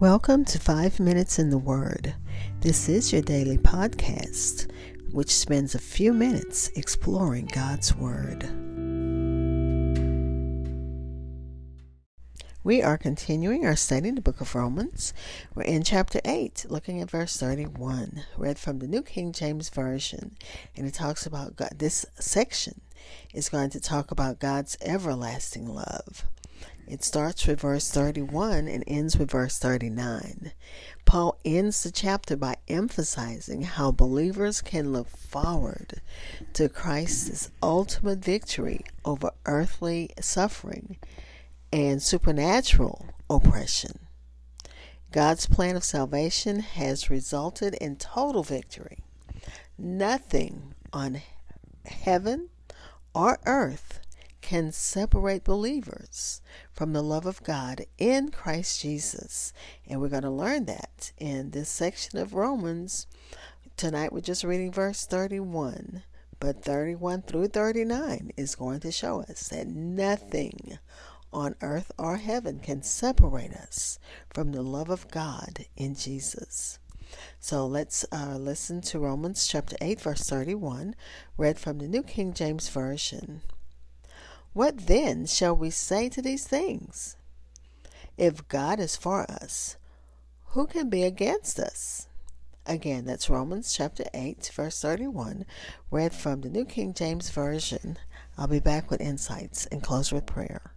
Welcome to Five Minutes in the Word. This is your daily podcast, which spends a few minutes exploring God's Word. We are continuing our study in the book of Romans. We're in chapter 8, looking at verse 31, read from the New King James Version. And it talks about God. This section is going to talk about God's everlasting love. It starts with verse 31 and ends with verse 39. Paul ends the chapter by emphasizing how believers can look forward to Christ's ultimate victory over earthly suffering and supernatural oppression. God's plan of salvation has resulted in total victory. Nothing on heaven or earth can separate believers from the love of God in Christ Jesus. And we're going to learn that in this section of Romans. Tonight we're just reading verse 31, but 31 through 39 is going to show us that nothing on earth or heaven can separate us from the love of God in Jesus. So let's uh, listen to Romans chapter 8, verse 31, read from the New King James Version. What then shall we say to these things? If God is for us, who can be against us? Again, that's Romans chapter 8, verse 31, read from the New King James Version. I'll be back with insights and close with prayer.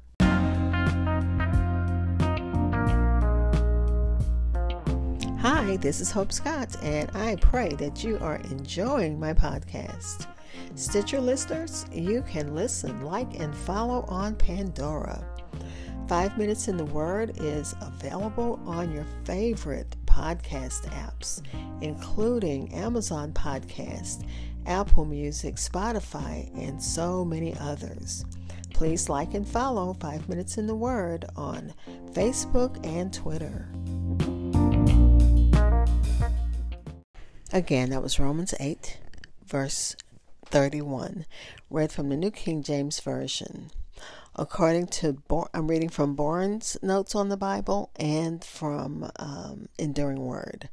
Hi, this is Hope Scott, and I pray that you are enjoying my podcast. Stitcher listeners, you can listen, like, and follow on Pandora. Five Minutes in the Word is available on your favorite podcast apps, including Amazon Podcast, Apple Music, Spotify, and so many others. Please like and follow Five Minutes in the Word on Facebook and Twitter. Again, that was Romans 8, verse 31, read from the New King James Version. According to, I'm reading from Barnes' Notes on the Bible and from um, Enduring Word.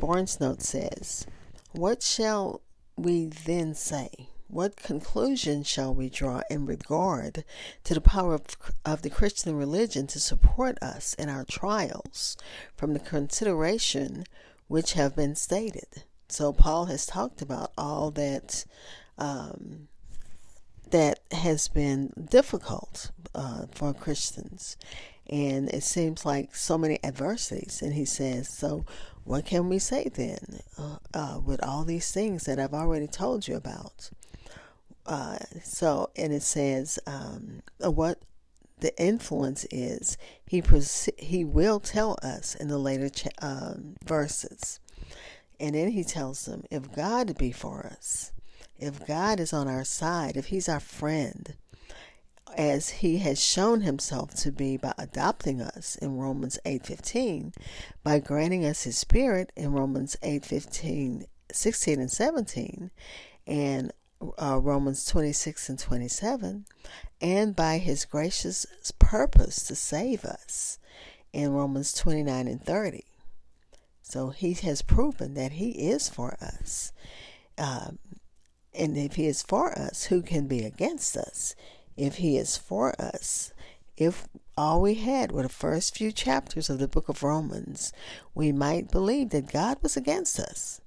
Barnes' Note says, What shall we then say? What conclusion shall we draw in regard to the power of, of the Christian religion to support us in our trials from the consideration which have been stated? So Paul has talked about all that um, that has been difficult uh, for Christians, and it seems like so many adversities. And he says, so what can we say then uh, uh, with all these things that I've already told you about? Uh, so, and it says um, what the influence is. He he will tell us in the later ch- um, verses. And then he tells them, if God be for us, if God is on our side, if he's our friend, as he has shown himself to be by adopting us in Romans 8:15, by granting us his spirit in Romans 8:15, 16 and 17, and uh, Romans 26 and 27, and by his gracious purpose to save us in Romans 29 and 30. So he has proven that he is for us. Um, and if he is for us, who can be against us? If he is for us, if all we had were the first few chapters of the book of Romans, we might believe that God was against us.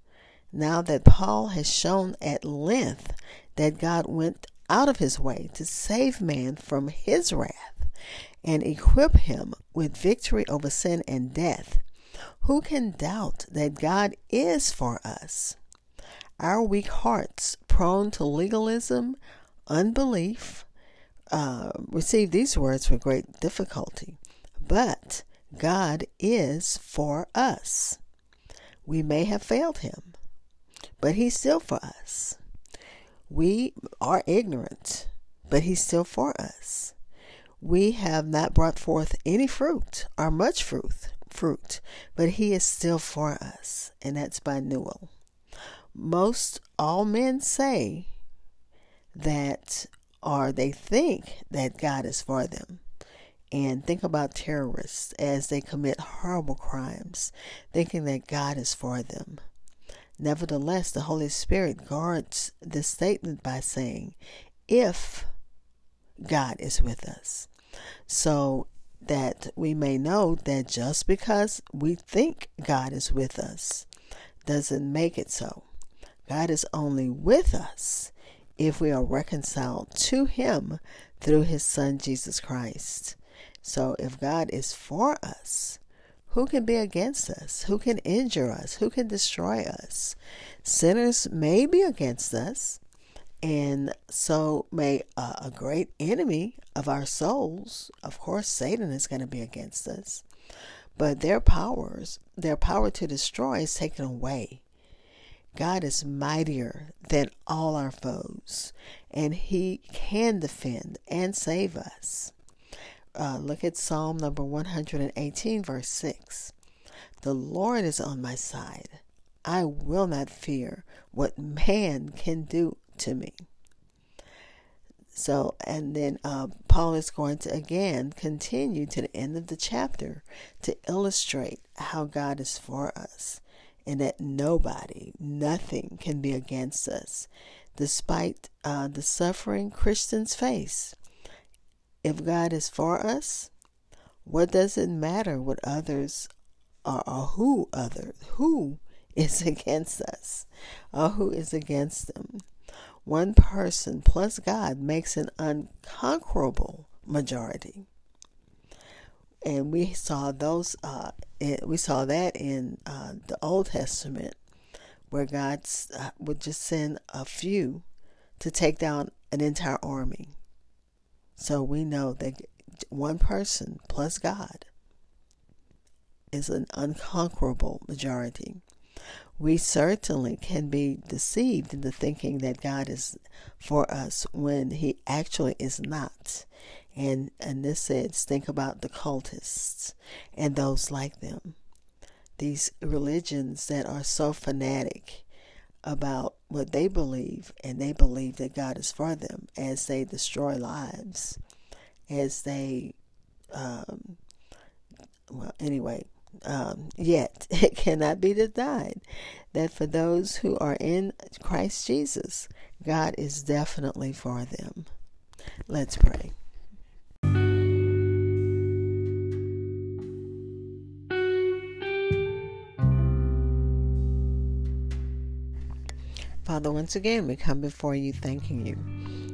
Now that Paul has shown at length that God went out of his way to save man from his wrath and equip him with victory over sin and death, who can doubt that God is for us? Our weak hearts, prone to legalism, unbelief, uh, receive these words with great difficulty. But God is for us. We may have failed Him, but He's still for us. We are ignorant, but He's still for us. We have not brought forth any fruit or much fruit, fruit, but he is still for us, and that's by Newell. Most all men say that, or they think that God is for them, And think about terrorists as they commit horrible crimes, thinking that God is for them. Nevertheless, the Holy Spirit guards this statement by saying, if God is with us. So that we may know that just because we think God is with us doesn't make it so. God is only with us if we are reconciled to Him through His Son Jesus Christ. So if God is for us, who can be against us? Who can injure us? Who can destroy us? Sinners may be against us, and so may a great enemy of our souls, of course, Satan is going to be against us, but their powers, their power to destroy is taken away. God is mightier than all our foes, and He can defend and save us. Uh, look at Psalm number 118, verse 6. The Lord is on my side. I will not fear what man can do to me. So, and then uh, Paul is going to again continue to the end of the chapter to illustrate how God is for us and that nobody, nothing can be against us, despite uh, the suffering Christians face. If God is for us, what does it matter what others are or who other who is against us or who is against them? One person plus God makes an unconquerable majority. And we saw those. Uh, we saw that in uh, the Old Testament, where God uh, would just send a few to take down an entire army. So we know that one person plus God is an unconquerable majority. We certainly can be deceived into thinking that God is for us when He actually is not. And and this says, think about the cultists and those like them. These religions that are so fanatic about what they believe, and they believe that God is for them as they destroy lives, as they, um, well, anyway, um, yet it cannot be denied that for those who are in Christ Jesus, God is definitely for them. Let's pray. Father, once again, we come before you thanking you.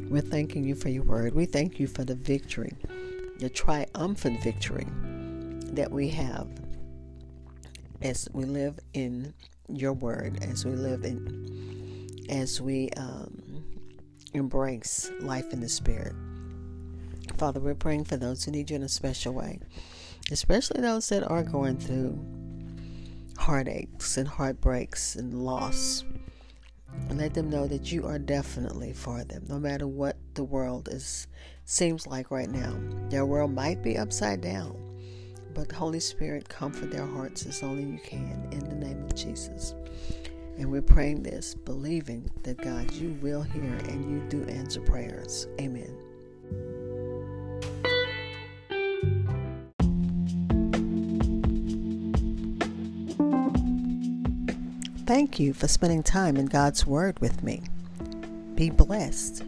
We're thanking you for your word. We thank you for the victory, the triumphant victory that we have as we live in your word, as we live in, as we um, embrace life in the Spirit. Father, we're praying for those who need you in a special way, especially those that are going through heartaches and heartbreaks and loss. And let them know that you are definitely for them no matter what the world is seems like right now. Their world might be upside down but holy spirit comfort their hearts as only you can in the name of jesus and we're praying this believing that god you will hear and you do answer prayers amen Thank you for spending time in God's Word with me. Be blessed.